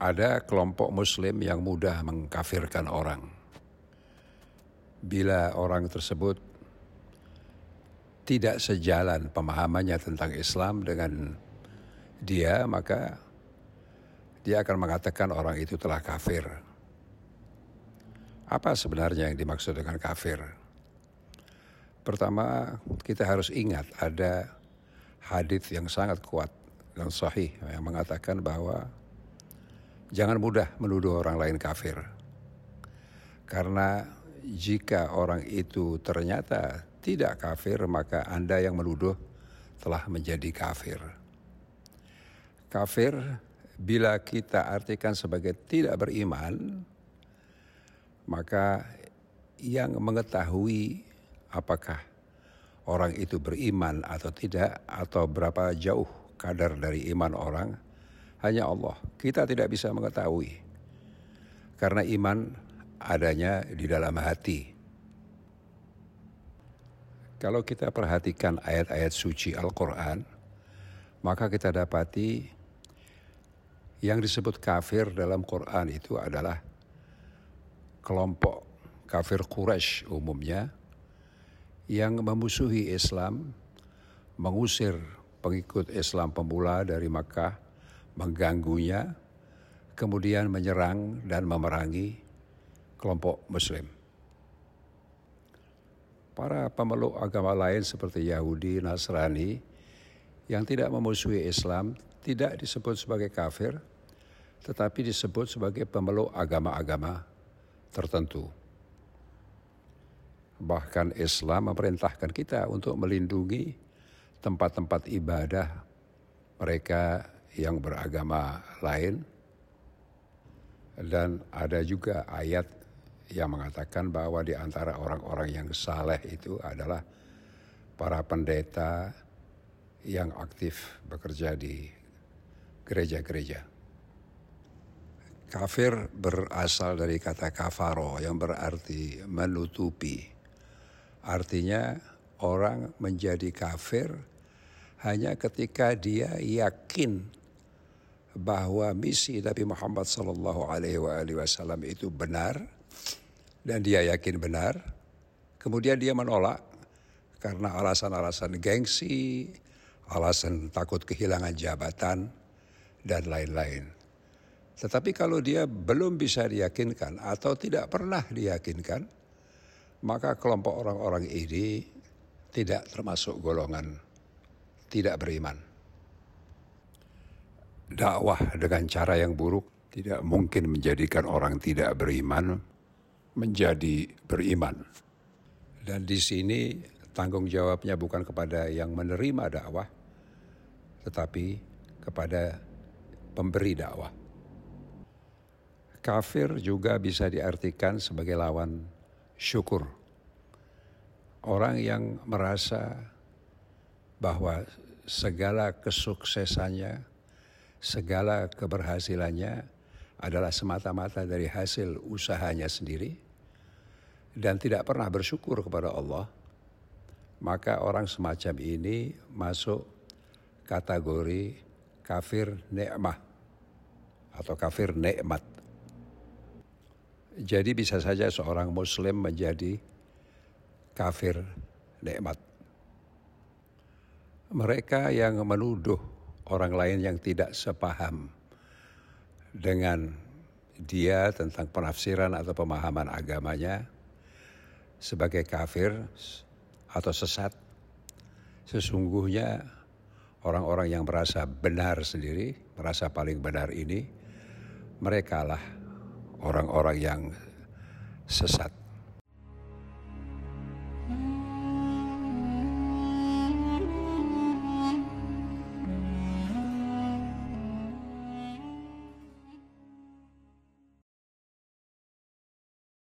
ada kelompok muslim yang mudah mengkafirkan orang. Bila orang tersebut tidak sejalan pemahamannya tentang Islam dengan dia, maka dia akan mengatakan orang itu telah kafir. Apa sebenarnya yang dimaksud dengan kafir? Pertama, kita harus ingat ada hadis yang sangat kuat dan sahih yang mengatakan bahwa Jangan mudah menuduh orang lain kafir. Karena jika orang itu ternyata tidak kafir, maka Anda yang menuduh telah menjadi kafir. Kafir bila kita artikan sebagai tidak beriman, maka yang mengetahui apakah orang itu beriman atau tidak, atau berapa jauh kadar dari iman orang, hanya Allah. Kita tidak bisa mengetahui. Karena iman adanya di dalam hati. Kalau kita perhatikan ayat-ayat suci Al-Quran, maka kita dapati yang disebut kafir dalam Quran itu adalah kelompok kafir Quraisy umumnya yang memusuhi Islam, mengusir pengikut Islam pemula dari Makkah, mengganggunya, kemudian menyerang dan memerangi kelompok Muslim. Para pemeluk agama lain seperti Yahudi, Nasrani yang tidak memusuhi Islam tidak disebut sebagai kafir, tetapi disebut sebagai pemeluk agama-agama tertentu. Bahkan Islam memerintahkan kita untuk melindungi tempat-tempat ibadah mereka yang beragama lain dan ada juga ayat yang mengatakan bahwa di antara orang-orang yang saleh itu adalah para pendeta yang aktif bekerja di gereja-gereja. Kafir berasal dari kata kafaro yang berarti menutupi. Artinya orang menjadi kafir hanya ketika dia yakin bahwa misi Nabi Muhammad Sallallahu Alaihi Wasallam itu benar dan dia yakin benar, kemudian dia menolak karena alasan-alasan gengsi, alasan takut kehilangan jabatan dan lain-lain. Tetapi kalau dia belum bisa diyakinkan atau tidak pernah diyakinkan, maka kelompok orang-orang ini tidak termasuk golongan tidak beriman dakwah dengan cara yang buruk tidak mungkin menjadikan orang tidak beriman menjadi beriman. Dan di sini tanggung jawabnya bukan kepada yang menerima dakwah, tetapi kepada pemberi dakwah. Kafir juga bisa diartikan sebagai lawan syukur. Orang yang merasa bahwa segala kesuksesannya, segala keberhasilannya adalah semata-mata dari hasil usahanya sendiri dan tidak pernah bersyukur kepada Allah, maka orang semacam ini masuk kategori kafir nikmah atau kafir nikmat. Jadi bisa saja seorang muslim menjadi kafir nikmat. Mereka yang menuduh orang lain yang tidak sepaham dengan dia tentang penafsiran atau pemahaman agamanya sebagai kafir atau sesat. Sesungguhnya orang-orang yang merasa benar sendiri, merasa paling benar ini, merekalah orang-orang yang sesat.